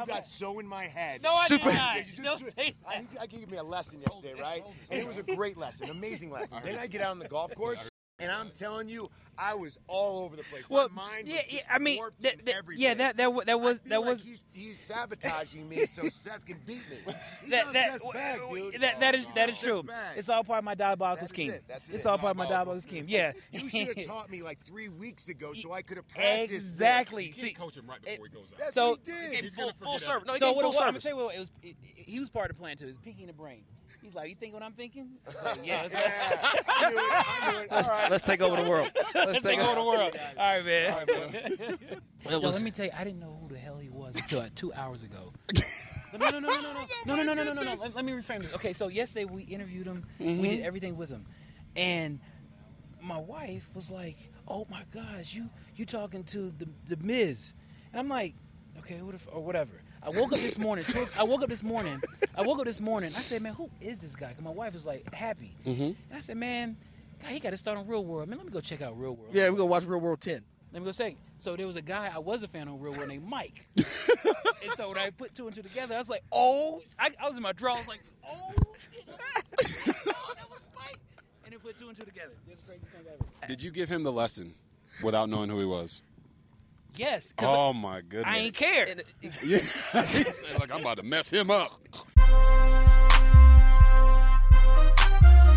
You got so in my head. No, I Super. did not. You just- Don't say I. I gave me a lesson yesterday, right? And it was a great lesson, amazing lesson. Then I get out on the golf course, and I'm telling you, I was all over the place. Well, my mind was yeah, just yeah, I mean, warped that- that- everything. yeah, that- that that was- I feel that like was- He's, he's sabotaging me so Seth can beat me. He's that that, back, dude. that that is that is true. back. It's all part of my diabolical That's scheme. it, that's It's all part of my diabolical scheme. Yeah. You should have taught me like three weeks ago, so I could have practiced. this. Exactly. See, coach him right before he goes out. That's so he did. He's full, full service. No, he so what, full what, I'm gonna service. tell you what it was. It, it- he was part of the plan too. It's peeking the brain. He's like, you think what I'm thinking? I was like, yeah. Let's, Yeah, I it. I knew it. All right. Let's take over the world. Let's let's take over the world. All right, man. It Yo, was- let me tell you, I didn't know who the hell he was until uh, two hours ago. no, no, no, no, no, no, no, no, no, no, no, no, no. Let, let me reframe this. Okay, so yesterday we interviewed him. We did everything with him, and my wife was like, "Oh my gosh, you you talking to the the Miz?" And I'm like, "Okay, what if, or whatever." I woke up this morning. two- I woke up this morning. I woke up this morning. I said, "Man, who is this guy?" Because my wife was like happy, mm-hmm. and I said, "Man." God, he got to start on Real World. Man, let me go check out Real World. Yeah, we're gonna watch Real World 10. Let me go say. So there was a guy I was a fan of Real World named Mike. and so when I put two and two together, I was like, oh, I, I was in my draw. I was like, oh, oh that was Mike. And then put two and two together. That's the thing ever. Did you give him the lesson without knowing who he was? Yes. 'cause Oh my goodness! I ain't care. Yeah. He said, like I'm about to mess him up.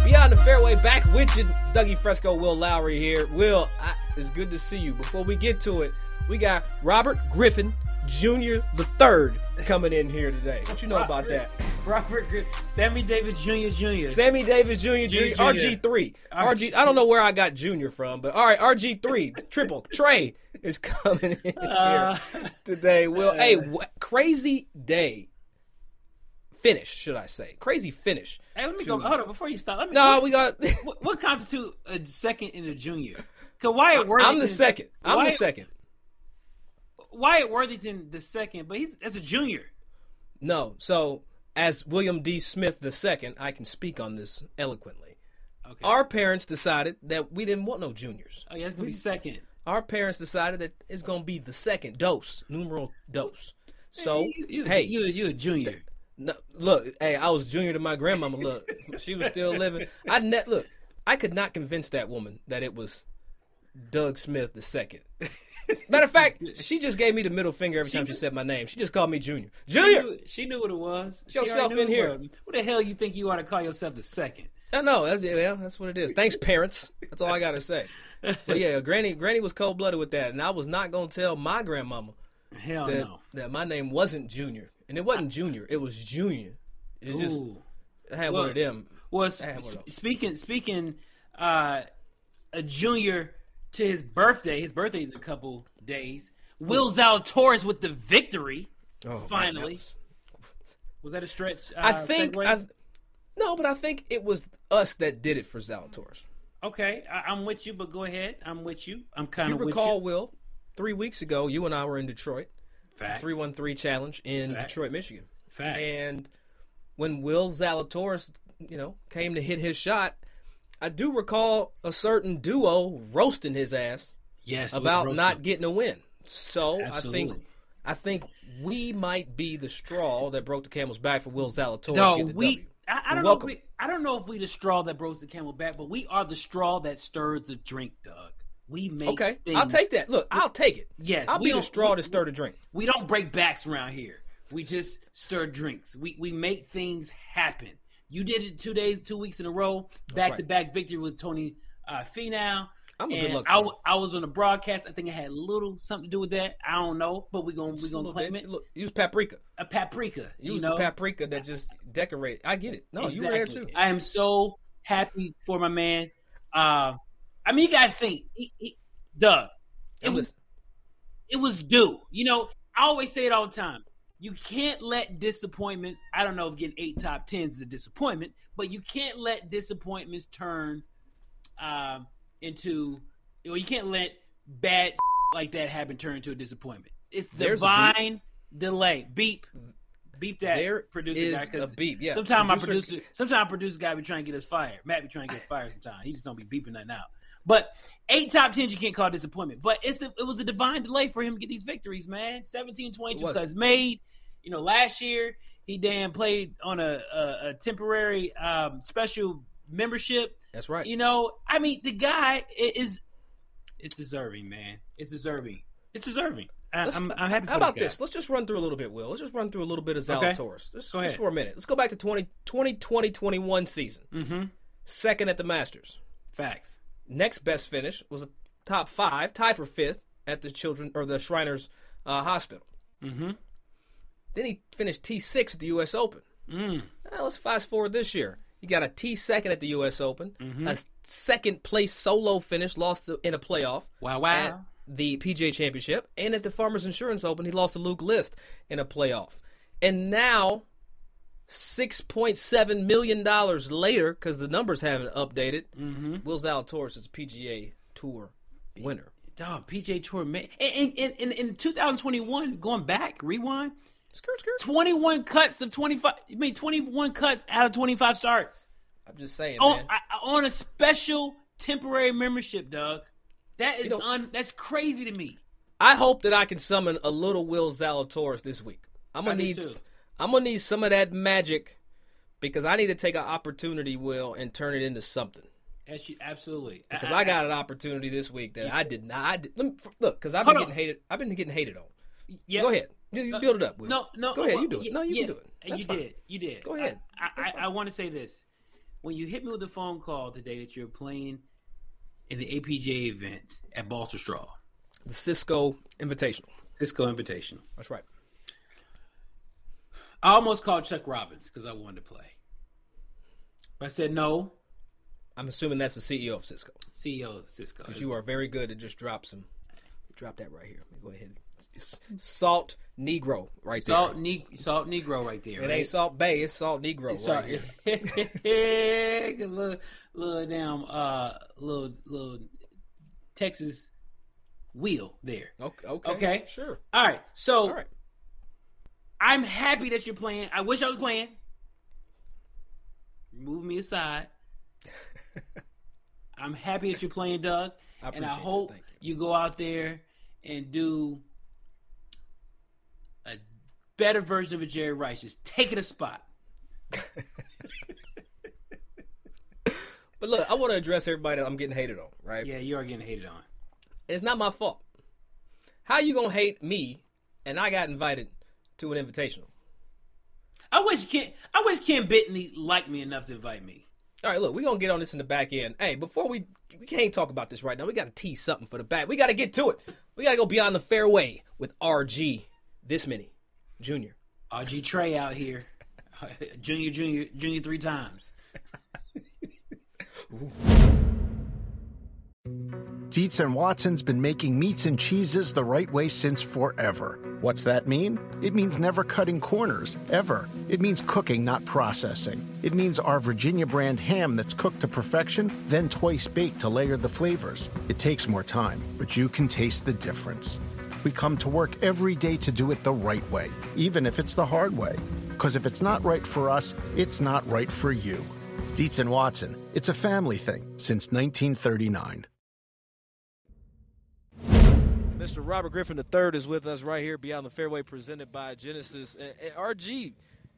Beyond the fairway, back with you, Dougie Fresco, Will Lowry here. Will, I, it's good to see you. Before we get to it, we got Robert Griffin Jr. the third coming in here today. What you know about that? Robert Griffin, Sammy Davis Jr. Jr. Sammy Davis Jr. Jr. Jr. RG3. RG. I don't know where I got Junior from, but all right, RG3 triple Trey is coming in here uh, today. Will, hey, uh, wh- crazy day. Finish, should I say? Crazy finish. Hey, let me go. Hold on, before you stop. Let me, No, what, we got. what, what constitutes a second and a junior? Because Wyatt Worthington. I'm the second. I'm the Wyatt- second. Wyatt Worthington the second, but he's as a junior. No. So, as William D. Smith the second, I can speak on this eloquently. Okay. Our parents decided that we didn't want no juniors. oh yeah, it's gonna be second. Our parents decided that it's going to be the second dose, numeral dose. So, you, you, hey, you, you a junior. no, look, hey, I was junior to my grandmama. Look, she was still living. I ne- look, I could not convince that woman that it was Doug Smith the second. Matter of fact, she just gave me the middle finger every time she said my name. She just called me Junior. She Junior. knew, she knew what it was. She yourself in here. What the hell you think you ought to call yourself the second? I know that's yeah, that's what it is. Thanks, parents. That's all I gotta say. But yeah, Granny, Granny was cold blooded with that, and I was not gonna tell my grandmama Hell that no. that my name wasn't Junior, and it wasn't Junior, it was Junior. It just I had Well, one of them. Well, sp- I had one of sp- speaking speaking, uh, a junior to his birthday. His birthday is a couple days. Will Zalatoris with the victory. Oh, man, finally. that was- Was that a stretch? Uh, I think? I no, but I think it was us that did it for Zalatoris. Okay, I, I'm with you, but go ahead. I'm with you. I'm kind You of with recall, you. Will, three weeks ago, you and I were in Detroit, Facts. three one three challenge in Facts. Detroit, Michigan. Facts. And when Will Zalatoris, you know, came to hit his shot, I do recall a certain duo roasting his ass yes, about not getting a win. So I think I think we might be the straw that broke the camel's back for Will Zalatoris. No, we. W. I, I don't know. If we, I don't know if we the straw that broke the camel back, but we are the straw that stirs the drink, Doug. We make Okay, things. I'll take that. Look, I'll take it. Yes, I'll we be the straw to stir the drink. We don't break backs around here. We just stir drinks. We we make things happen. You did it two days, two weeks in a row, back to back victory with Tony uh, Finau. I'm a good and luck I, I was on the broadcast. I think it had a little something to do with that. I don't know, but we're gonna we gonna claim bit. it. Look, use paprika. A paprika. Use you know? the paprika that just decorate. I get it. No, you were there too. I am so happy for my man. Uh, I mean, you gotta think, he, he, Doug. It I'm was listening. it was due. You know, I always say it all the time. You can't let disappointments. I don't know if getting eight top tens is a disappointment, but you can't let disappointments turn um, into. Or you can't let bad like that happen turn into a disappointment. It's There's a beep. divine delay. Beep. Beep that There producer is guy. a beep, yeah. Sometimes my Producer- sometimes producer guy be trying to get us fired. Matt be trying to get us fired sometimes. He just don't be beeping nothing out. But eight top tens you can't call disappointment. But it's a, it was a divine delay for him to get these victories, man. 17 22 It cuts made. You know, last year he damn played on a, a, a temporary um, special membership. That's right. You know, I mean, the guy is it's deserving, man. It's deserving. It's deserving. I, I'm, I'm happy. For How about this? Let's just run through a little bit, Will. Let's just run through a little bit of Okay. Zalatoris. Just, Go just for a minute. Let's go back to 20, 2020 21 season. Mm-hmm. Second at the Masters. Facts. Next best finish was a top five, tie for fifth at the children or the Shriners uh, Hospital. Mm-hmm. Then he finished T six at the U.S. Open. Mm. Now, let's fast forward this year. He got a T second at the U.S. Open, Mm-hmm. a second place solo finish, lost in a playoff. Wow, wow. At the PGA Championship and at the Farmers Insurance Open, he lost to Luke List in a playoff. And now, six point seven million dollars later, because the numbers haven't updated, Mm-hmm. Will Zalatoris is a PGA Tour winner. Dog, PJ Tour, man. In, in, in, in 2021, going back, rewind, Skirt, skirt. 21 cuts of 25. I mean, 21 cuts out of 25 starts I'm just saying, on man. I, on a special temporary membership, Doug. That is You know- un. That's crazy to me. I hope that I can summon a little Will Zalatoris this week. I'm gonna do need. I'm gonna need some of that magic because I need to take an opportunity, Will, and turn it into something. You, absolutely. Because I, got an opportunity this week that I did not. I did, let me, look, because I've Hold been on. getting hated. I've been getting hated on. Yeah. Go ahead. You, you build it up. Will. No, no. Go ahead. well, You do it. No, you yeah, do it. That's you fine. did. You did. Go ahead. I, I. I want to say this. When you hit me with a phone call today that you're playing in the APJ event at Balter Straw, The Cisco Invitational. Cisco Invitational, That's right. I almost called Chuck Robbins because I wanted to play. But I said no. I'm assuming that's the CEO of Cisco. CEO of Cisco. Because you are very good to just drop some. Drop that right here. Go ahead. Salt Negro right Salt, there. ne- Salt Negro right there. It right? ain't Salt Bae. It's Salt Negro It's right Salt- here. little, little damn, uh, little, little Texas wheel there. Okay. Okay. Okay. Sure. All right. So All right. I'm happy that you're playing. I wish I was playing. Move me aside. I'm happy that you're playing, Doug. I and I hope Thank you go out there and do better version of a Jerry Rice. Just taking a spot. But look, I want to address everybody that I'm getting hated on, right? Yeah, you are getting hated on. It's not my fault. How you gonna hate me and I got invited to an invitational? I wish Ken. I wish Ken Bittney liked me enough to invite me. All right, look, we're gonna get on this in the back end. Hey, before we we can't talk about this right now. We gotta tease something for the back. We gotta get to it. We gotta go beyond the fairway with RG this many. Junior. RG Trey out here, junior, junior, junior three times. Dietz and Watson's been making meats and cheeses the right way since forever. What's that mean? It means never cutting corners, ever. It means cooking, not processing. It means our Virginia brand ham that's cooked to perfection, then twice baked to layer the flavors. It takes more time, but you can taste the difference. We come to work every day to do it the right way, even if it's the hard way. Because if it's not right for us, it's not right for you. Dietz and Watson, it's a family thing since 1939. Mr. Robert Griffin III is with us right here beyond the fairway, presented by Genesis. And, and RG,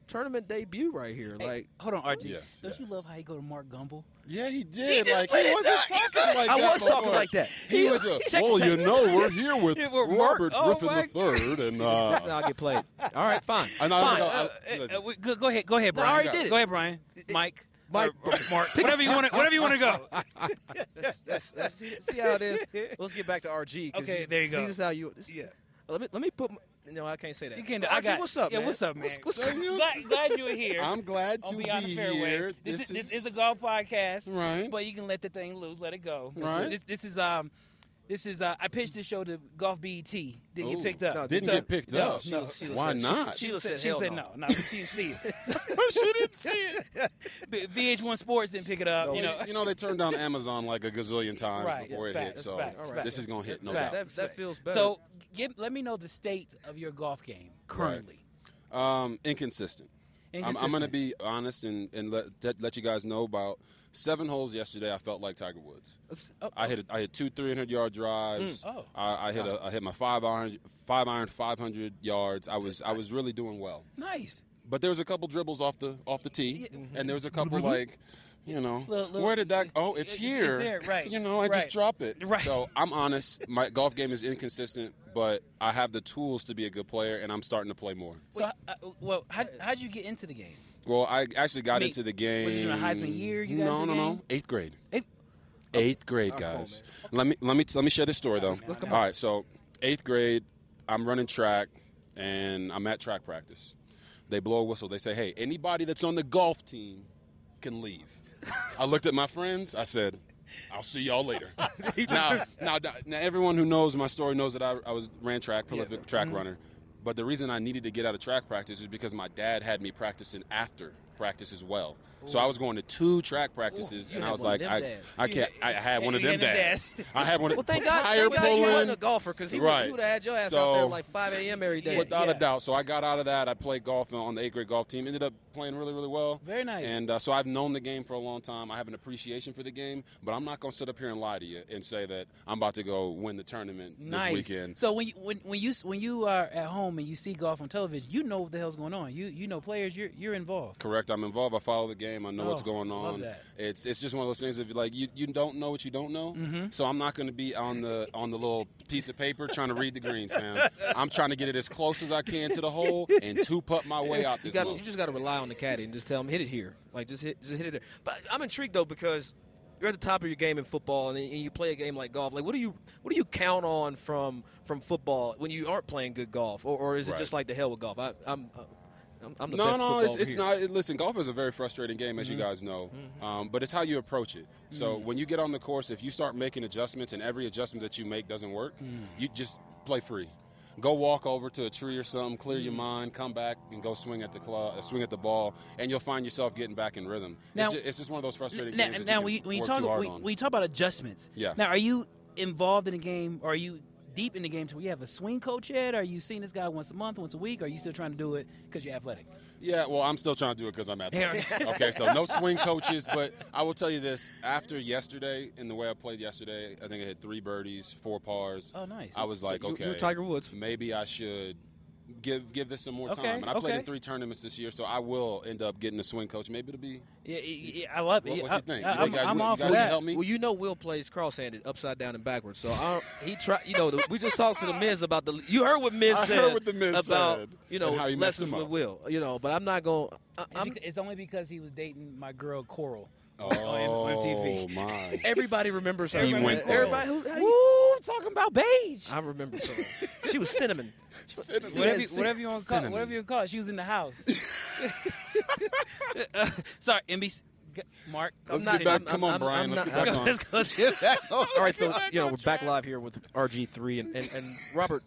tournament debut right here. Hey, Like hold on, RG. Yes, Don't you love how he go to Mark Gumbel? Yeah, he did. did like he wasn't talking like that. I was talking like that. He was a. Well, you know, we're here with Yeah, we're Mark- Robert oh, Griffin my the third, and That's uh, how I get played. All right, fine. and I, fine. I, Uh, uh, go, go ahead, go ahead, No, I Brian. already did it. Go ahead, Brian. Mike, Mike, or- or Mark, whatever you want to, whatever you want to go. Let's- let's see, see how it is. Let's get back to RG. Okay, there you see, go. This is how you. This, Yeah. Let me let me put. My, no, I can't say that. You can. But I got. What's up? Yeah, man? what's up, man? What's, what's So you- glad, glad you were here. I'm glad to on be the Fairway. here. This, is, this is is a golf podcast, Right. But you can let the thing loose, let it go. This Right. Is, this, this is um, this is uh, I pitched this show to Golf BET. Didn't Ooh. get picked up. No, Didn't So- get picked no, up. No, Sheila Why said- not? Sheila said, said she hell said no. no, no, she didn't see it. she didn't see it. VH1 Sports didn't pick it up. You know, you know they turned down Amazon like a gazillion times Right, before yeah, it facts, hit. So facts, this facts. is gonna hit, no Facts. doubt. That, that feels better. So, give, let me know the state of your golf game currently. Um, inconsistent. I'm, I'm going to be honest and, and let, let let you guys know about seven holes yesterday. I felt like Tiger Woods. Oh, I hit a, I hit two 300 yard drives. Mm. Oh. I, I hit a, I hit my five iron five iron 500 yards. I was I was really doing well. nice. But there was a couple dribbles off the off the tee, and there was a mm-hmm. couple mm-hmm. like, you know, Little- little- where did that? Oh, it's It's- it's here. there, right, You know, I right. just drop it. Right. So I'm honest. My golf game is inconsistent, but I have the tools to be a good player, and I'm starting to play more. So, uh, well, how how'd you get into the game? Well, I actually got into the game. was it in a Heisman year you no, no, no. Eighth grade. Eighth- Eighth grade, on, guys. let me let me let me share this story though. let's All right, so eighth grade, I'm running track, and I'm at track practice. They blow a whistle. They say, "Hey, anybody that's on the golf team can leave." I looked at my friends. I said, "I'll see y'all later." now, now, now, everyone who knows my story knows that I, I was ran track, prolific track Mm-hmm. runner. But the reason I needed to get out of track practice is because my dad had me practicing after practice as well. So I was going to two track practices, you and I was like, I, dads. I can't. I had one of them dads. dads. I had one. Of, well, thank God, thank God you wasn't a golfer because he, Right. would have had your ass So- out there like 5 a.m. every day. Without Yeah. a doubt. So I got out of that. I played golf on the eighth grade golf team. Ended up playing really, really well. Very nice. And uh, so I've known the game for a long time. I have an appreciation for the game, but I'm not going to sit up here and lie to you and say that I'm about to go win the tournament Nice. this weekend. Nice. So when you, when when you when you are at home and you see golf on television, you know what the hell's going on. You you know players. You're you're involved. Correct. I'm involved. I follow the game. I know what's Oh, going love on. It's it's just one of those things of like you, you don't know what you don't know. Mm-hmm. So I'm not going to be on the on the little piece of paper trying to read the greens, man. I'm trying to get it as close as I can to the hole and two putt my way out You this got mug. you just got to rely on the caddy and just tell him hit it here. Like just hit just hit it there. But I'm intrigued though because you're at the top of your game in football and, and you play a game like golf. Like what do you what do you count on from from football when you aren't playing good golf, or, or is it Right. just like the hell with golf? I, I'm uh, I'm, I'm no, no, it's, it's not. it- listen, golf is a very frustrating game, as you Mm-hmm. guys know. Um, but it's how you approach it. So Mm. when you get on the course, if you start making adjustments and every adjustment that you make doesn't work, Mm. you just play free. Go walk over to a tree or something, clear Mm. your mind, come back and go swing at the club, uh, swing at the ball, and you'll find yourself getting back in rhythm. Now- it's, just, it's just one of those frustrating Now, games. now you when, you, when you talk when, when you talk about adjustments, Yeah. Now, are you involved in the game, or are you deep in the game to where you have a swing coach yet? Are you seeing this guy once a month, once a week? Or are you still trying to do it because you're athletic? Yeah, well, I'm still trying to do it because I'm athletic. Okay, so no swing coaches, but I will tell you this: after yesterday, in the way I played yesterday, I think I hit three birdies, four pars. Oh, nice. I was like, you- okay, you're Tiger Woods. Maybe I should give give this some more Okay, time. And I played in three tournaments this year, so I will end up getting a swing coach. Maybe it'll be. Yeah, yeah, yeah, I love it. What, Yeah, what I, you think? I, You I'm, guys, I'm you all guys for can that. help me. Well, you know, Will plays cross-handed, upside down and backwards. So I don't, he try. You know, the, we just talked to the Miz about the. You heard what Miz said. I said heard what the Miz about said you know how he messed lessons with. Will. You know, but I'm not going. to I'm it's only because he was dating my girl Coral Oh on, on MTV. my! Everybody remembers her. He went there. Everybody who. how you- Woo, talking about beige. I remember so. She was cinnamon. Cinnamon. Whatever, you, whatever you want to call it, cinnamon. whatever you call it, she was in the house. Uh, sorry, NBC. G- Mark, Let's I'm get not- back. I'm- Come on, I'm- Brian. I'm Let's not- get back on. let's go to that. All right, so you know we're back live here with RG3 and, and, and Robert.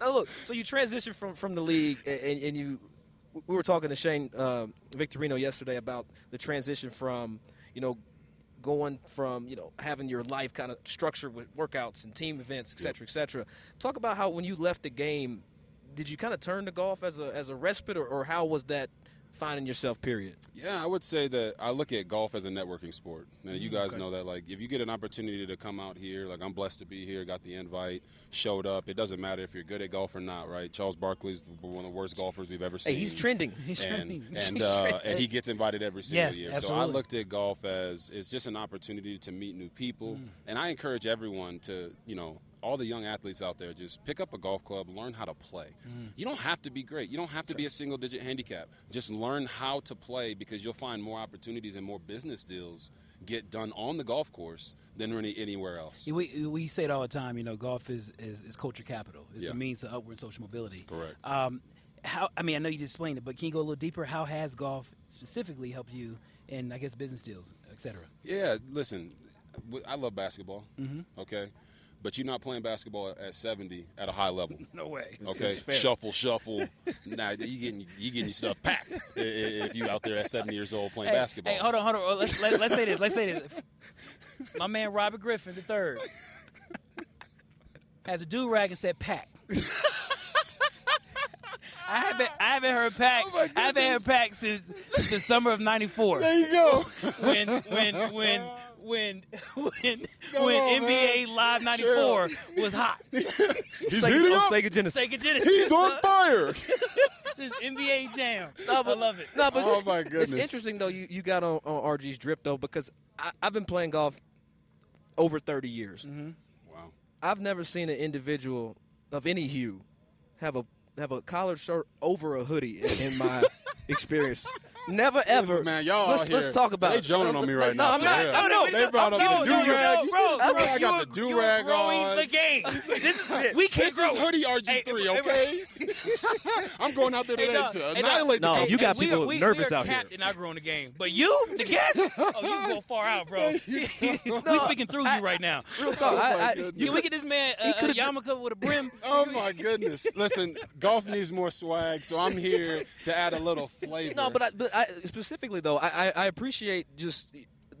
now look, so you transitioned from from the league and, and, and you. We were talking to Shane uh, Victorino yesterday about the transition from you know going from you know having your life kind of structured with workouts and team events, et cetera, et cetera. Talk about how when you left the game, did you kind of turn to golf as a as a respite, or, or how was that finding yourself? Period. Yeah, I would say that I look at golf as a networking sport. Now, you guys know that, like, if you get an opportunity to come out here, like, I'm blessed to be here, got the invite, showed up. It doesn't matter if you're good at golf or not, right? Charles Barkley's one of the worst golfers we've ever seen. Hey, he's trending. He's and, trending. and, uh, trending. and he gets invited every single Yes, year. So I looked at golf as it's just an opportunity to meet new people, Mm. and I encourage everyone to, you know, all the young athletes out there, just pick up a golf club, learn how to play. Mm. You don't have to be great. You don't have to be a single digit handicap. Just learn how to play because you'll find more opportunities and more business deals get done on the golf course than any, anywhere else. We, we say it all the time. You know, golf is, is, is culture capital. It's Yeah. a means to upward social mobility. Correct. Um, how? I mean, I know you just explained it, but can you go a little deeper? How has golf specifically helped you in, I guess, business deals, et cetera? Yeah, listen, I love basketball. Okay, but you're not playing basketball at 70 at a high level. No way. Okay, shuffle, shuffle. nah, you getting you getting your stuff packed i- i- if you out there at 70 years old playing Hey, basketball. Hey, hold on, hold on. Let's let, let's say this. Let's say this. My man Robert Griffin the third has a do rag and said pack. I haven't I haven't heard pack. Oh I haven't heard pack since the summer of '94. There you go. when when when when when Come when on, NBA man. Live '94 was hot. He's Sega, heating oh, up. Sega Genesis. Take a Genesis. He's on fire. This NBA jam. No, but, I love it. No, but Oh, my goodness. It's interesting though. You, you got on, on RG's drip though because I, I've been playing golf over thirty years. Mm-hmm. Wow. I've never seen an individual of any hue have a have a collared shirt over a hoodie in, in my experience. Never ever. man, y'all let's, out here, let's talk about they joning on me right no, now. I'm not. real. I'm not. They brought up No, the no, do rag. no, bro, I bro, got the are- do you are rag growing on. the game. This is it. We can't This grow. is hoodie RG3, Hey, okay? I'm going out there Hey, today dog, to hey, dog. annihilate No, the you got we people are, we, nervous we are out here. capped and I growing the game. But you, the guest, oh, you go far out, bro. we speaking through you right now. Real talk. I, I, goodness. you Can we get this man uh, a could've- yarmulke with a brim? Oh my goodness! Listen, golf needs more swag, so I'm here to add a little flavor. No, but I, but I specifically though, I, I, I appreciate just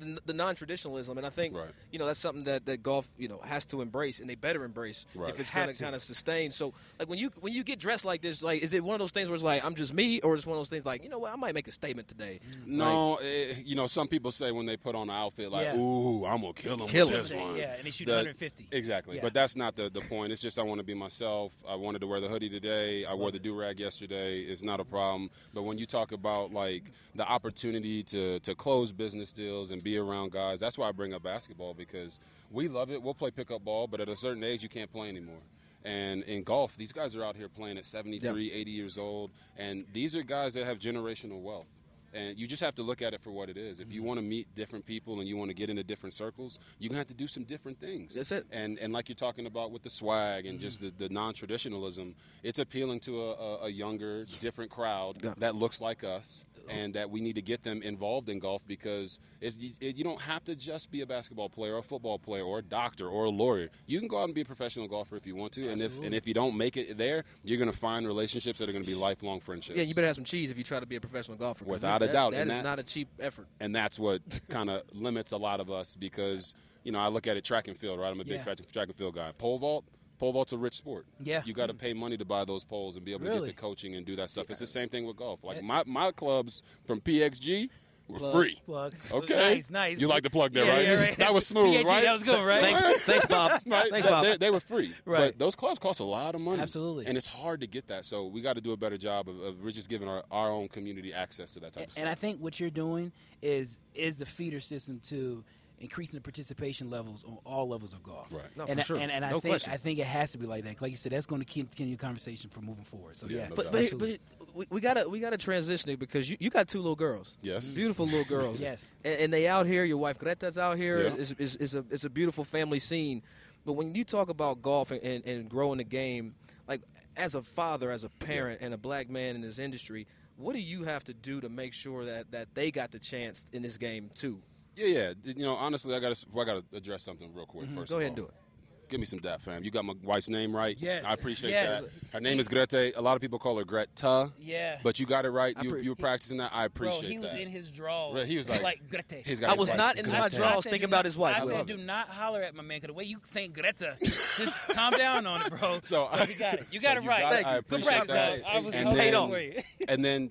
the, the non-traditionalism, and I think Right. you know that's something that, that golf you know has to embrace, and they better embrace Right. if it's going to to. kind of sustain. So, like when you when you get dressed like this, like is it one of those things where it's like I'm just me, or is it one of those things like you know what I might make a statement today? no, eh, you know, some people say when they put on an outfit like, Yeah. "Ooh, I'm gonna kill him Kill with him. this one." Yeah, and they shoot The- 150. Exactly, Yeah. but that's not the the point. It's just I want to be myself. I wanted to wear the hoodie today. I wore the do rag yesterday. It's not a problem. But when you talk about like the opportunity to to close business deals and be around guys, that's why I bring up basketball because we love it. We'll play pickup ball, but at a certain age, you can't play anymore. And in golf, these guys are out here playing at 73, 80 years old, and these are guys that have generational wealth. And you just have to look at it for what it is. If you Mm-hmm. want to meet different people and you want to get into different circles, you're gonna have to do some different things. That's it. And and like you're talking about with the swag and just the, the non-traditionalism, it's appealing to a, a, a younger, different crowd Yeah. that looks like us, and that we need to get them involved in golf because it's, it, you don't have to just be a basketball player, or a football player, or a doctor, or a lawyer. You can go out and be a professional golfer if you want to, Absolutely. and if and if you don't make it there, you're gonna find relationships that are gonna be lifelong friendships. Yeah, you better have some cheese if you try to be a professional golfer. Without a doubt, that and is that- not a cheap effort. and that's what kind of limits a lot of us because you know I look at it track and field, right? I'm a big Yeah. track, track and field guy. Pole vault, pole vault's a rich sport. Yeah. you got to pay money to buy those poles and be able to get the coaching and do that stuff. It's the same thing with golf. Like my my clubs from PXG were Plug, free. Plug. Okay, Nice, nice. You like the plug there, Yeah, right? yeah, right. That was smooth, PXG, right? That was good, right? Thanks, thanks, Bob. Right? Thanks, They- Bob. They, they were free, Right. But those clubs cost a lot of money. Absolutely. and it's hard to get that. So we got to do a better job of, of just giving our, our own community access to that type of stuff. And I think what you're doing is is the feeder system to increasing the participation levels on all levels of golf. Right. No, and for I- sure. and, and I No think question. I think it has to be like that. Like you said, that's going to continue the conversation for moving forward. So Yeah, yeah, no But but, absolutely. but we, we gotta we gotta transition it because you, you got two little girls. Yes. Mm-hmm. Beautiful little girls. Yes. And, and they out here. Your wife Greta's out here. Yeah. It's, it's, it's a it's a beautiful family scene. But when you talk about golf and, and, and growing the game, like as a father, as a parent, and a black man in this industry, what do you have to do to make sure that, that they got the chance in this game too? Yeah, yeah. You know, honestly, I got to I got to address something real quick first. Mm-hmm. Go of ahead and all. do it. Give me some dap, fam. You got my wife's name right. Yes. I appreciate Yes. that. Her name is Grete. A lot of people call her Greta. Yeah. But you got it right. You, pre- you were practicing that. I appreciate Bro, appreciate he was in his drawers. Right, he was like- Grete. I was like, not in my Grete. draws thinking do not- about his wife. I I said, do it. not holler at my man because the way you saying Greta, just calm down on it, bro. So But you got it. You got so it right. got it. Thank I you. Good practice, that. dog. I was and hoping then, for you. and then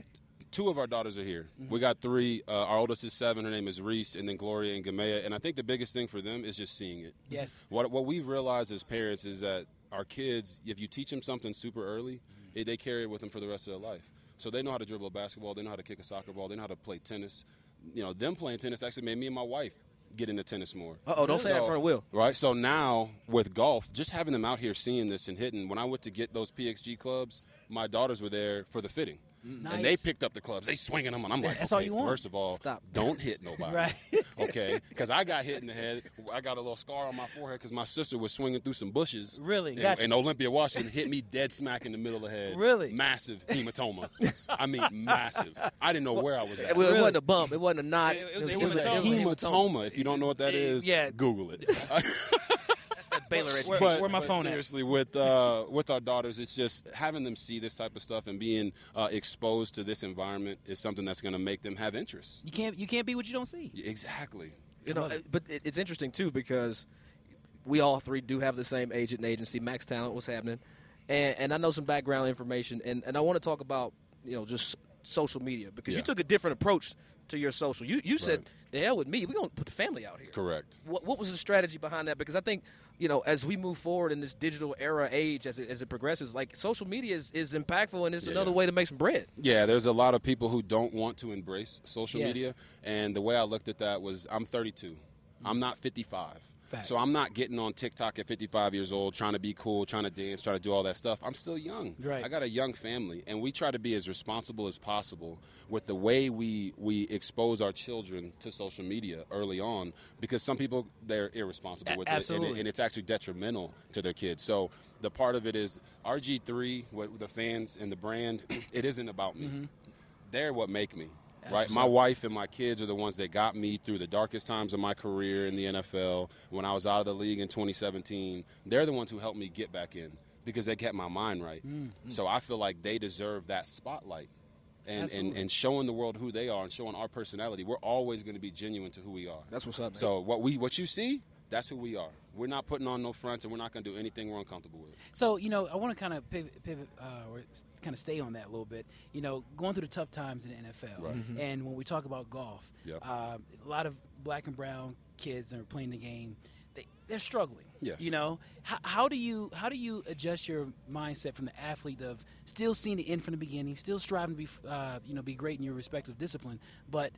two of our daughters are here. We got three. Uh, our oldest is seven. Her name is Reese, and then Gloria and Gamea. And I think the biggest thing for them is just seeing it. Yes. What what we've realized as parents is that our kids, if you teach them something super early, it, they carry it with them for the rest of their life. So they know how to dribble a basketball. They know how to kick a soccer ball. They know how to play tennis. You know, them playing tennis actually made me and my wife get into tennis more. Uh oh, don't say that for a Will. Right. So now with golf, just having them out here seeing this and hitting. When I went to get those PXG clubs, my daughters were there for the fitting. Mm-hmm. And they picked up the clubs. They swinging them, and I'm like, That's all you want. first of all, Stop. don't hit nobody. Right. okay. Because I got hit in the head. I got a little scar on my forehead because my sister was swinging through some bushes. Really? And, Gotcha. and Olympia Washington hit me dead smack in the middle of the head. Really? Massive hematoma. I mean, massive. I didn't know where I was at. Well, It wasn't a bump. It wasn't a knot. It was- It it was was a a hematoma. If you don't know what that is, Yeah. Google it. Baylor Where, education. where my but phone at? seriously, with uh, with our daughters, it's just having them see this type of stuff and being uh, exposed to this environment is something that's going to make them have interest. You can't you can't be what you don't see. Exactly. You know, but it's interesting too because we all three do have the same agent and agency. Max Talent, what's happening, and and I know some background information, and and I want to talk about you know just social media because you took a different approach to your social. You you said Right. the hell with me. We're gonna put the family out here. Correct. What, what was the strategy behind that? Because I think, you know, as we move forward in this digital era age, as it, as it progresses, like social media is, is impactful and it's Yeah. another way to make some bread. Yeah, there's a lot of people who don't want to embrace social Yes. media, and the way I looked at that was, I'm 32. I'm not 55. Facts. So I'm not getting on TikTok at 55 years old, trying to be cool, trying to dance, trying to do all that stuff. I'm still young. Right. I got a young family, and we try to be as responsible as possible with the way we we expose our children to social media early on, because some people they're irresponsible A- with it, and, it, and it's actually detrimental to their kids. So the part of it is RG3, what the fans and the brand, it isn't about me. Mm-hmm. They're what make me. Right, my wife and my kids are the ones that got me through the darkest times of my career in the NFL. When I was out of the league in 2017, they're the ones who helped me get back in because they kept my mind right. Mm-hmm. So I feel like they deserve that spotlight, and, and and showing the world who they are and showing our personality. We're always going to be genuine to who we are. That's what's up, man. So what we what you see, that's who we are. We're not putting on no fronts, and we're not going to do anything we're uncomfortable with. So you know, I want to kind of pivot, pivot uh, or kind of stay on that a little bit. You know, going through the tough times in the NFL, Right. Mhm. and when we talk about golf, Yep. uh, a lot of black and brown kids are playing the game. They, they're struggling. Yes. You know, how, how do you how do you adjust your mindset from the athlete of still seeing the end from the beginning, still striving to be uh, you know be great in your respective discipline, but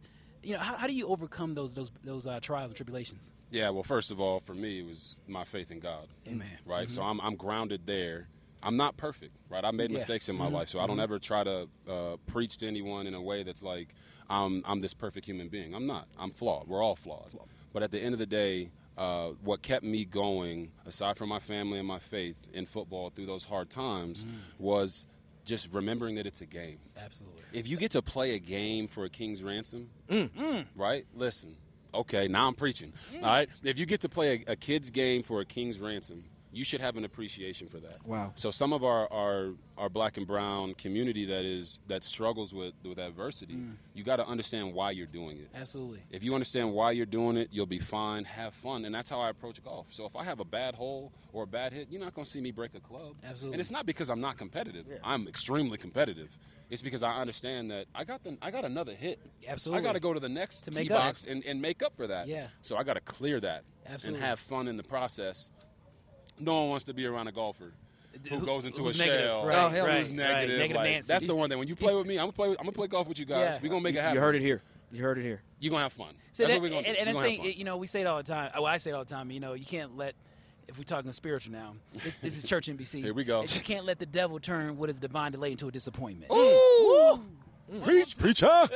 you know how, how do you overcome those those those uh, trials and tribulations? Yeah, well, first of all, for me, it was my faith in God. Amen. Right? So I'm, I'm grounded there. I'm not perfect, right? I made Yeah. mistakes in my life, so I don't ever try to uh, preach to anyone in a way that's like I'm, I'm this perfect human being. I'm not. I'm flawed. We're all flawed. But at the end of the day, uh, what kept me going, aside from my family and my faith in football through those hard times, was just remembering that it's a game. Absolutely. If you get to play a game for a king's ransom, mm. Mm. right? Listen, okay, now I'm preaching. Mm. All right, if you get to play a, a kid's game for a king's ransom, you should have an appreciation for that. Wow. So some of our, our, our black and brown community that is that struggles with with adversity, mm. you got to understand why you're doing it. Absolutely. If you understand why you're doing it, you'll be fine. Have fun, and that's how I approach golf. So if I have a bad hole or a bad hit, you're not going to see me break a club. Absolutely. And it's not because I'm not competitive. I'm extremely competitive. It's because I understand that I got the I got another hit. Absolutely. I got to go to the next To tee box and, and make up for that. Yeah. So I got to clear that Absolutely. and have fun in the process. No one wants to be around a golfer. Who Who- goes into a who's negative, shell? right, Oh, hell, right, who's right. negative? Negative like, Nancy. That's the one thing. When you play with me, I'm gonna play. I'm gonna play golf with you guys. Yeah. We're gonna make it happen. You heard it here. You heard it here. You're gonna have fun. So that's that, what we're gonna and, do. and We're that's the have thing, you know, we say it all the time. Oh, I say it all the time. You know, you can't let. If we're talking spiritual now, this, this is church NBC. Here we go. You can't let the devil turn what is divine delay into a disappointment. Ooh. Preach, preacher.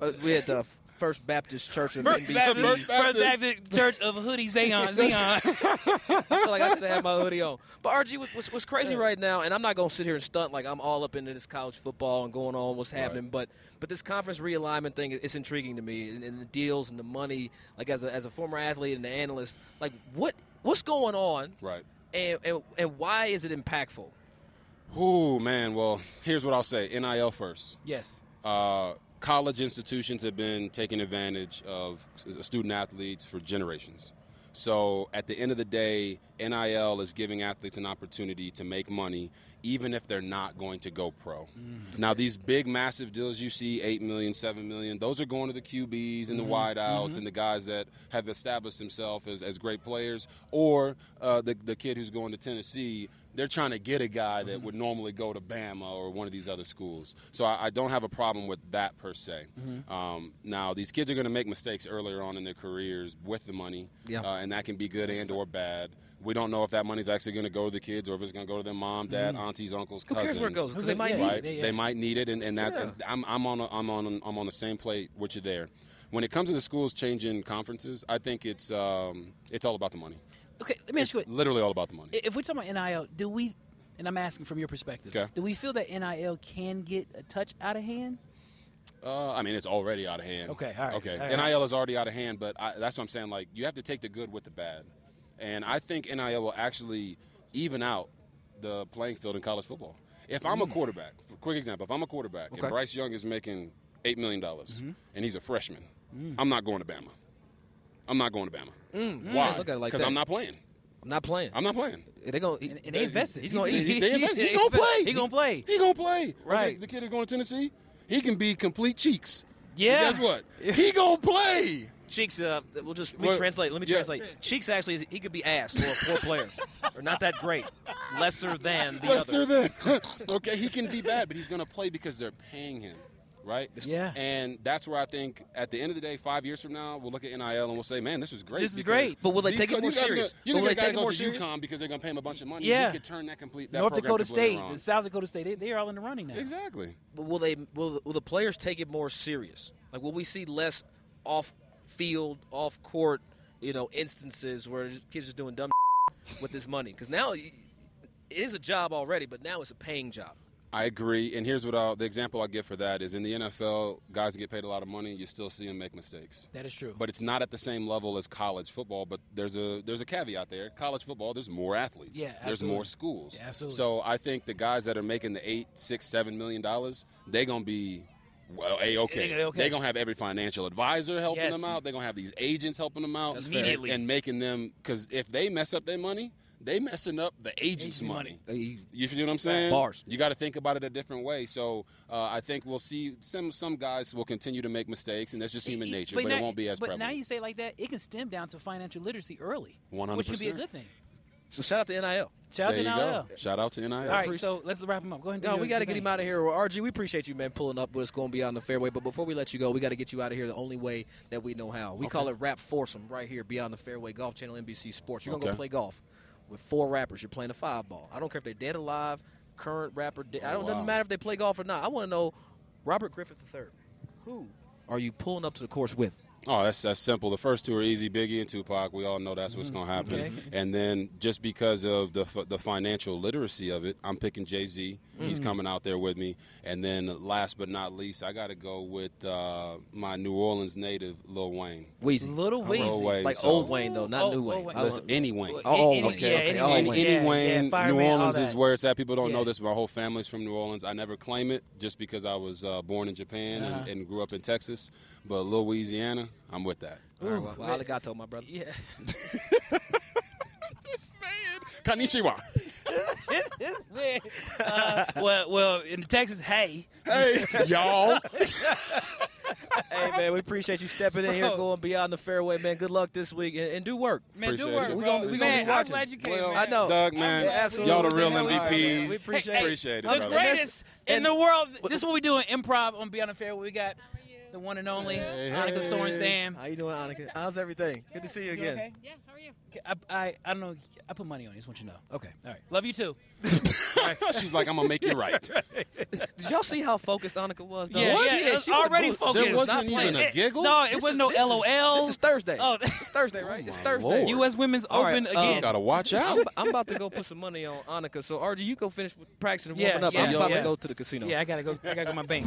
Uh, we had the First Baptist Church of First NBC. Baptist, First First Baptist Church of Hoodie Zion, Zion. I feel like I should have my hoodie on. But RG, what's, what's, what's crazy right now, and I'm not going to sit here and stunt like I'm all up into this college football and going on what's happening, but but this conference realignment thing is intriguing to me, and, and the deals and the money. Like as a, as a former athlete and an analyst, like what what's going on, right. and, and and why is it impactful? Ooh, man. Well, here's what I'll say. NIL first. yes. Uh, college institutions have been taking advantage of student athletes for generations. So at the end of the day, NIL is giving athletes an opportunity to make money, even if they're not going to go pro. Mm. Now, these big, massive deals you see, eight million, seven million, those are going to the QBs and the mm-hmm. wideouts mm-hmm. and the guys that have established themselves as, as great players, or uh, the the kid who's going to Tennessee. They're trying to get a guy that would normally go to Bama or one of these other schools. So I, I don't have a problem with that per se. Um, now these kids are going to make mistakes earlier on in their careers with the money, Yeah. uh, and that can be good and or bad. We don't know if that money's actually going to go to the kids or if it's going to go to their mom, dad, aunties, uncles, Who cousins. cares where it goes? Because they might Yeah, need Right? it. yeah. They might need it, and, and that and I'm, I'm on a, I'm on I'm on the same plate with you there. When it comes to the schools changing conferences, I think it's um, it's all about the money. Okay, let me ask you. literally all about the money. If we're talking about NIL, do we? And I'm asking from your perspective. Okay. Do we feel that NIL can get a touch out of hand? Uh, I mean, it's already out of hand. Okay, all right, Okay, all right. NIL is already out of hand, but I, that's what I'm saying. Like, you have to take the good with the bad, and I think NIL will actually even out the playing field in college football. If I'm a quarterback, for quick example, if I'm a quarterback Okay. and Bryce Young is making eight million dollars Mm-hmm. and he's a freshman, Mm. I'm not going to Bama. I'm not going to Bama. Mm, Why? Look at it like Because. I'm not playing. I'm not playing. I'm not playing. They gonna. And, and they invested. He's gonna. He, He, they- he gonna play. He gonna play. He gonna play. Right. Okay, the kid is going to Tennessee. He can be complete cheeks. Yeah. Guess what? He gonna play. Cheeks, uh, we'll just let me What? translate. Let me Yeah. translate. Cheeks actually, is- he could be ass or a poor player, or not that great, lesser than the Lesser other. than. okay, he can be bad, but he's going to play because they're paying him, right? Yeah. And that's where I think at the end of the day, five years from now, we'll look at NIL and we'll say, man, this was great. This is great. But will they take it co- more guys are serious? Gonna, you will they take it more serious? UConn because they're going to pay him a bunch of money. Yeah. He could turn that complete. That North Dakota State, the South Dakota State, they, they're all in the running now. Exactly. But will they? Will, will the players take it more serious? Like, will we see less off-field, off-court, you know, instances where kids are doing dumb with this money? Because now it is a job already, but now it's a paying job. I agree. And here's what I'll, the example I give for that is in the NFL, guys get paid a lot of money. You still see them make mistakes. That is true. but it's not at the same level as college football. But there's a there's a caveat there. College football, there's more athletes. Yeah, there's more schools. Yeah, absolutely. So I think the guys that are making the eight, six, seven million dollars, they're gonna be. Well, a okay. They- okay. They're gonna have every financial advisor helping Yes. them out. They're gonna have these agents helping them out That's and, fair. Immediately. and making them because if they mess up their money, they messing up the agent's Agent's money. They- You feel what I'm saying? Bars. You got to think about it a different way. So uh, I think we'll see some some guys will continue to make mistakes, and that's just human It- it- nature. But, now- it won't be as But prevalent. now you say like that, it can stem down to financial literacy early, 100%. which can be a good thing. So shout out to NIL. Shout out there to you NIL. go. Shout out to NIL. All right, so let's wrap him up. Go ahead. And do No, your- we got to get thing. him out of here. Well, RG, we appreciate you, man, pulling up with us, going beyond the fairway. But before we let you go, we got to get you out of here the only way that we know how. We call it Rap Foursome right here, Beyond the Fairway, Golf Channel, NBC Sports. You're going to Okay. go play golf with four rappers. You're playing a five ball. I don't care if they're dead or alive, current rapper. de- I oh, don't Oh, wow. doesn't matter if they play golf or not. I want to know Robert Griffin III. Who are you pulling up to the course with? Oh, that's that's simple. The first two are easy, Biggie and Tupac. We all know that's what's going to happen. Okay. And then just because of the f- the financial literacy of it, I'm picking Jay Z. He's Mm-hmm. coming out there with me. And then last but not least, I got to go with uh, my New Orleans native, Lil Wayne. Weezy. Little Lil Weezy. Wayne. Like so- old Wayne, though, not Oh, new oh, Wayne. Wayne. Listen, any Wayne. Oh, Any- Wayne. yeah, Okay, any oh, Wayne. Wayne. Any Yeah, Wayne, yeah, New all Orleans is where it's at. People don't know Yeah. this. My whole family's from New Orleans. I never claim it just because I was uh, born in Japan Uh-huh. and, and grew up in Texas. But Louisiana, I'm with that. All right, well, well, arigato, my brother. Yeah. Konnichiwa. This man. Uh, well, well, in Texas, hey. Hey, y'all. hey man, we appreciate you stepping in here, Bro. going beyond the fairway, man. Good luck this week and, and do work. Man, Appreciate do work. We bro. gonna- man, be watching. I'm glad you came, Well, man. I know. Doug, man. Absolutely. Y'all the real the we MVPs. doing? We appreciate Hey, it. Appreciate it, The brother. greatest in the world. This is what we do in improv on Beyond the Fair. We got the one and only Annika Sorenstam. How you doing, Annika? How's everything? Good to see you You again. okay? Yeah, how are you? I, I, I don't know. I put money on you. Just want you to know. Okay. All right. Love you too. She's like, I'm gonna make you right. Did y'all see how focused Annika was? though? Yeah, She- yeah, she it's was already bull- focused. There wasn't Not even a giggle. No, it This wasn't is- no this is- This is Thursday. Oh, It's Thursday, right? it's Thursday. Lord. U.S. Women's All right, Open um, again. Gotta watch out. I'm, I'm about to go put some money on Annika. So, RG, you go finish with practicing and Yeah, warming up. yeah, I'm about to go to the casino. yeah, I gotta go. I gotta go to my bank.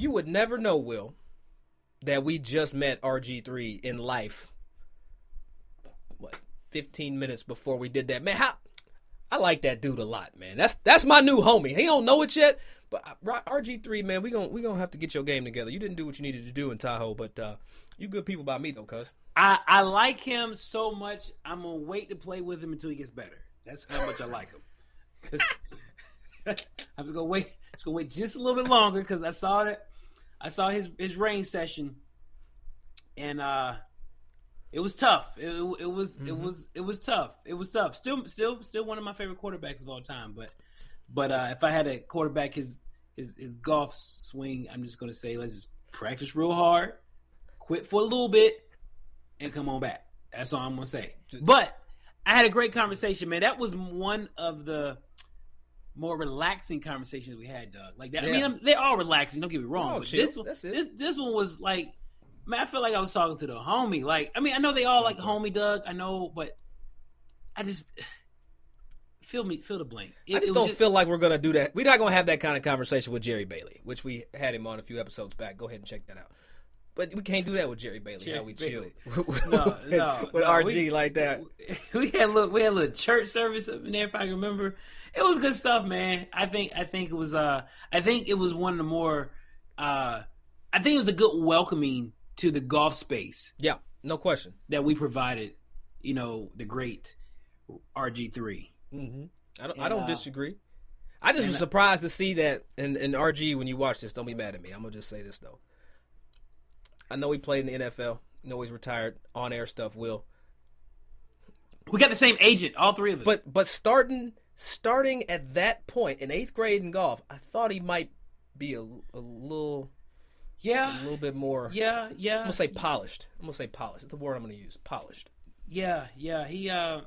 You would never know, Will, that we just met RG3 in life. What, 15 minutes before we did that. Man, how I like that dude a lot, man. That's that's my new homie. He don't know it yet, but uh, RG3, man, we going we going to have to get your game together. You didn't do what you needed to do in Tahoe, but uh, you good people by me though, cuz. I, I like him so much. I'm gonna wait to play with him until he gets better. That's how much I like him. I'm just gonna wait. Just gonna wait just a little bit longer because I saw that. I saw his his range session, and uh, it was tough. It, it, it was mm-hmm. it was it was tough. It was tough. Still still still one of my favorite quarterbacks of all time. But but uh, if I had a quarterback his his his golf swing, I'm just gonna say let's just practice real hard, quit for a little bit, and come on back. That's all I'm gonna say. But I had a great conversation, man. That was one of the more relaxing conversations we had, Doug. Like that. Yeah. I mean, I'm, they're all relaxing. Don't get me wrong, oh, but chill. this one, this this one was like, man, I felt like I was talking to the homie. Like, I mean, I know they all like homie, Doug. I know, but I just feel me, feel the blame. It, I just don't just, feel like we're gonna do that. We're not gonna have that kind of conversation with Jerry Bailey, which we had him on a few episodes back. Go ahead and check that out. But we can't do that with Jerry Bailey. Jerry how we Bailey. chill no, no, with no, RG we, like that. We had a little, we had a little church service up in there, if I can remember. It was good stuff, man. I think, I think it was, uh, I think it was one of the more, uh, I think it was a good welcoming to the golf space. Yeah, no question that we provided. You know, the great RG 3 mm-hmm. I don't, and, I don't uh, disagree. I just was surprised to see that. And, and RG, when you watch this, don't be mad at me. I'm gonna just say this though. I know he played in the NFL. I know he's retired. On air stuff. Will. We got the same agent, all three of us. But but starting starting at that point in eighth grade in golf, I thought he might be a, a little. Yeah, a little bit more. Yeah, yeah. I'm gonna say polished. I'm gonna say polished. It's the word I'm gonna use. Polished. Yeah, yeah. He uh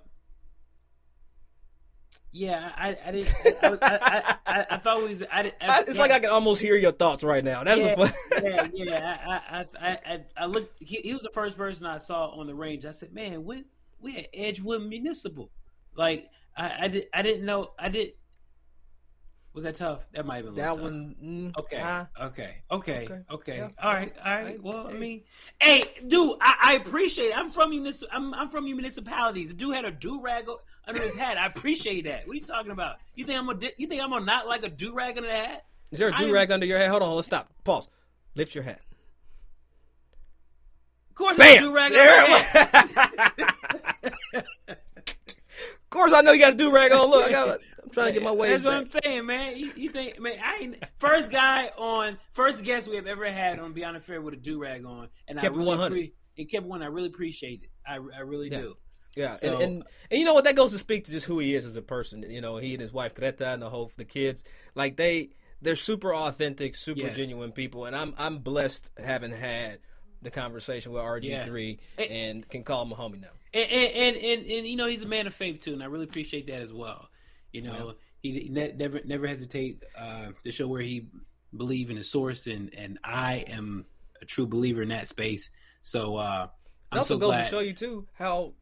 yeah, I, I didn't. I, I, I, I, thought it was. I, I it's yeah. like I can almost hear your thoughts right now. That's yeah, fun... yeah, yeah. I, I, I, I looked. He, he, was the first person I saw on the range. I said, "Man, we we at Edgewood Municipal." Like I, I did. I didn't know. I did. Was that tough? That might have been that one. Mm, okay, uh, okay, okay, okay, okay. Yeah. All right, all right. Well, I mean, hey, dude, I, I appreciate. it. I'm from municip- I'm, I'm from you municipalities. The dude had a do rag under his hat. I appreciate that. What are you talking about? You think I'm a you think I'm gonna not like a do rag under the hat? Is there a do rag under your hat? Hold on, let's stop. Pause. Lift your hat. Of course, Bam! do rag under my hat. of course, I know you got a do rag on. Look, I got. Trying to get my way. That's back. what I'm saying, man. You, you, think, man? I ain't first guy on first guest we have ever had on Beyond the Fair with a do rag on, and kept I really 100. Pre- it kept one. I really appreciate it. I, I really yeah. do. Yeah, so, and, and, and you know what? That goes to speak to just who he is as a person. You know, he and his wife Grete and the whole the kids, like they they're super authentic, super yes. genuine people, and I'm I'm blessed having had the conversation with RG three yeah. and, and, can call him a homie now. And and, and and, you know he's a man of faith too, and I really appreciate that as well. You know, yeah. he ne- never never hesitate uh, to show where he believe in his source, and and I am a true believer in that space. So. uh I'm also so goes glad. to show you too how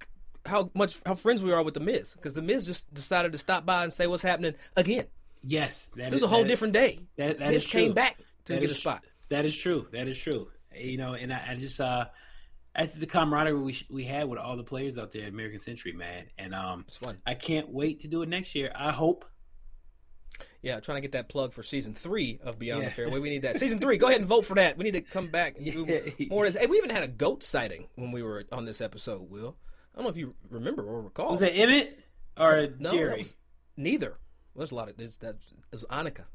how much how friends we are with the Miz because the Miz just decided to stop by and say what's happening again. Yes, this is a whole different day. That, that Miz came back to that get is, a spot. That is true. That is true. You know, and I, I just uh that's the camaraderie we we had with all the players out there at American Century, man. And um, it's fun. I can't wait to do it next year. I hope. Yeah, trying to get that plug for season three of Beyond yeah. the Fairway. We need that season three. Go ahead and vote for that. We need to come back and do yeah. more. Hey, we even had a goat sighting when we were on this episode. Will I don't know if you remember or recall. Was that Emmitt or no, Jerry? neither. Well, there's a lot of there's, that. It was Annika.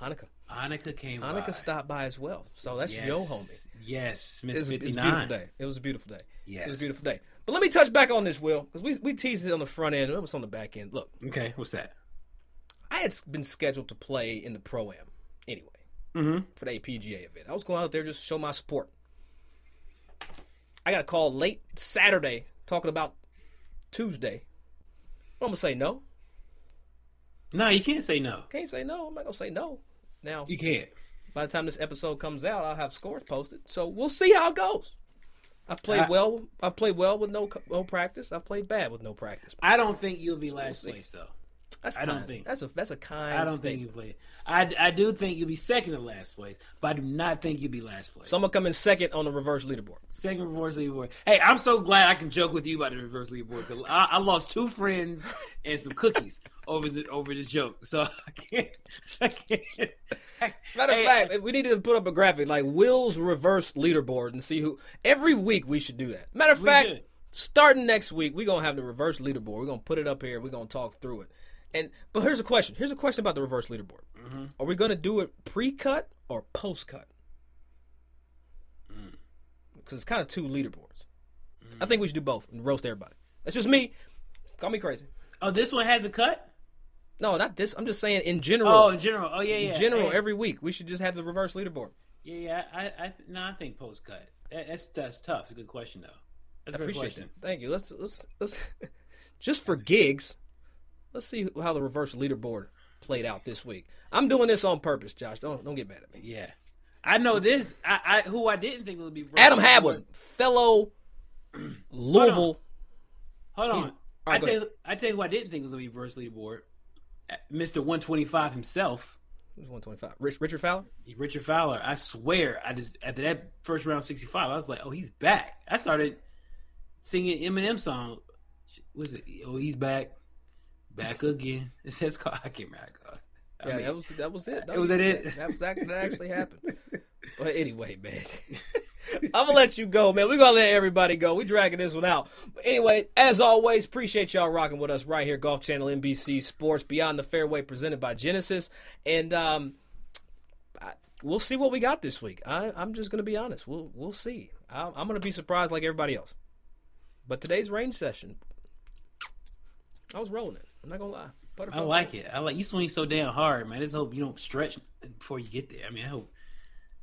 Annika. Annika came. Annika by. stopped by as well. So that's yes. your homie. Yes, Miss Fifty Nine. It was a beautiful day. It was a beautiful day. Yes, it was a beautiful day. But let me touch back on this, Will, because we we teased it on the front end. It was on the back end. Look. Okay, what's that? I had been scheduled to play in the pro am anyway mm-hmm. for the APGA event. I was going out there just to show my support. I got a call late Saturday talking about Tuesday. I'm gonna say no. No, you can't say no. Can't say no. I'm not gonna say no. Now you can't. By the time this episode comes out, I'll have scores posted. So we'll see how it goes. I've played I- well. I've played well with no no practice. I've played bad with no practice. I don't think you'll be last see. place though. That's I don't kind. think. that's a that's a kind. I don't think you play. I, I do think you'll be second to last place, but I do not think you'll be last place. So I'm gonna come in second on the reverse leaderboard. Second reverse leaderboard. Hey, I'm so glad I can joke with you about the reverse leaderboard because I, I lost two friends and some cookies over the, over this joke. So I can't. I can't. Matter of Hey, fact, we need to put up a graphic like Will's reverse leaderboard and see who. Every week we should do that. Matter of fact, should. starting next week, we're gonna have the reverse leaderboard. We're gonna put it up here. We're gonna talk through it. And but here's a question. Here's a question about the reverse leaderboard. Mm-hmm. Are we gonna do it pre-cut or post-cut? Mm. Because it's kind of two leaderboards. I think we should do both and roast everybody. That's just me. Call me crazy. Oh, this one has a cut. No, not this. I'm just saying in general. Oh, in general. Oh, yeah, yeah. In general, Hey. every week we should just have the reverse leaderboard. Yeah, yeah. I, I, no, I think post cut. That's that's tough. It's a good question though. That's a I appreciate question. that. Thank you. Let's let's let's just for gigs. Let's see how the reverse leaderboard played out this week. I'm doing this on purpose, Josh. Don't don't get mad at me. Yeah, I know this. I, I who I didn't think would be Adam Hadwin, fellow Louisville. Hold on. He's- All right, I tell you, I tell you who I didn't think was gonna be reverse leaderboard. Mr. 125 himself, Who's 125? Rich, Richard Fowler. Richard Fowler. I swear, I just after that first round 65, I was like, oh, he's back. I started singing Eminem song. Was it? Oh, he's back, back again. It says called. I can't remember. it. I Yeah, mean, that was that was it. was that it? That was act- that actually happened. But anyway, man, I'm gonna let you go, man. We're gonna let everybody go. We dragging this one out. But anyway, as always, appreciate y'all rocking with us right here, Golf Channel, NBC Sports, Beyond the Fairway, presented by Genesis, and um, I, we'll see what we got this week. I, I'm just gonna be honest. We'll we'll see. I, I'm gonna be surprised like everybody else. But today's range session, I was rolling it. I'm not gonna lie. I Butterfly like it. I like you swing so damn hard, man. I just hope you don't stretch before you get there. I mean, I hope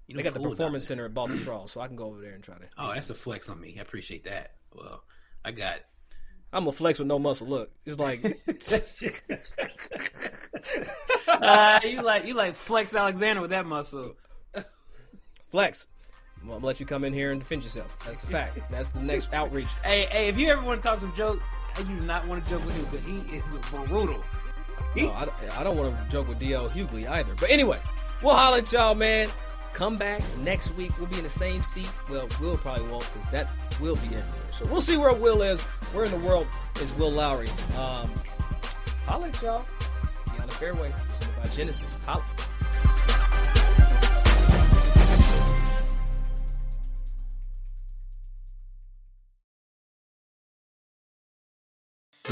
you They don't got the cool down performance center at Baltusrol, so I can go over there and try to. Oh, that's a flex on me. I appreciate that. Well, I got. I'm a flex with no muscle. Look, it's like uh, you like you like Flex Alexander with that muscle. flex. Well, I'm gonna let you come in here and defend yourself. That's the fact. That's the next outreach. Hey, hey, if you ever want to talk some jokes, you do not want to joke with him, but he is brutal. No, I, I don't want to joke with DL Hughley either. But anyway, we'll holler at y'all, man. Come back next week. We'll be in the same seat. Well, Will probably won't because that will be everywhere. So we'll see where Will is. Where in the world is Will Lowery? Um, holler at y'all. Beyond the fairway. By Genesis. Holla.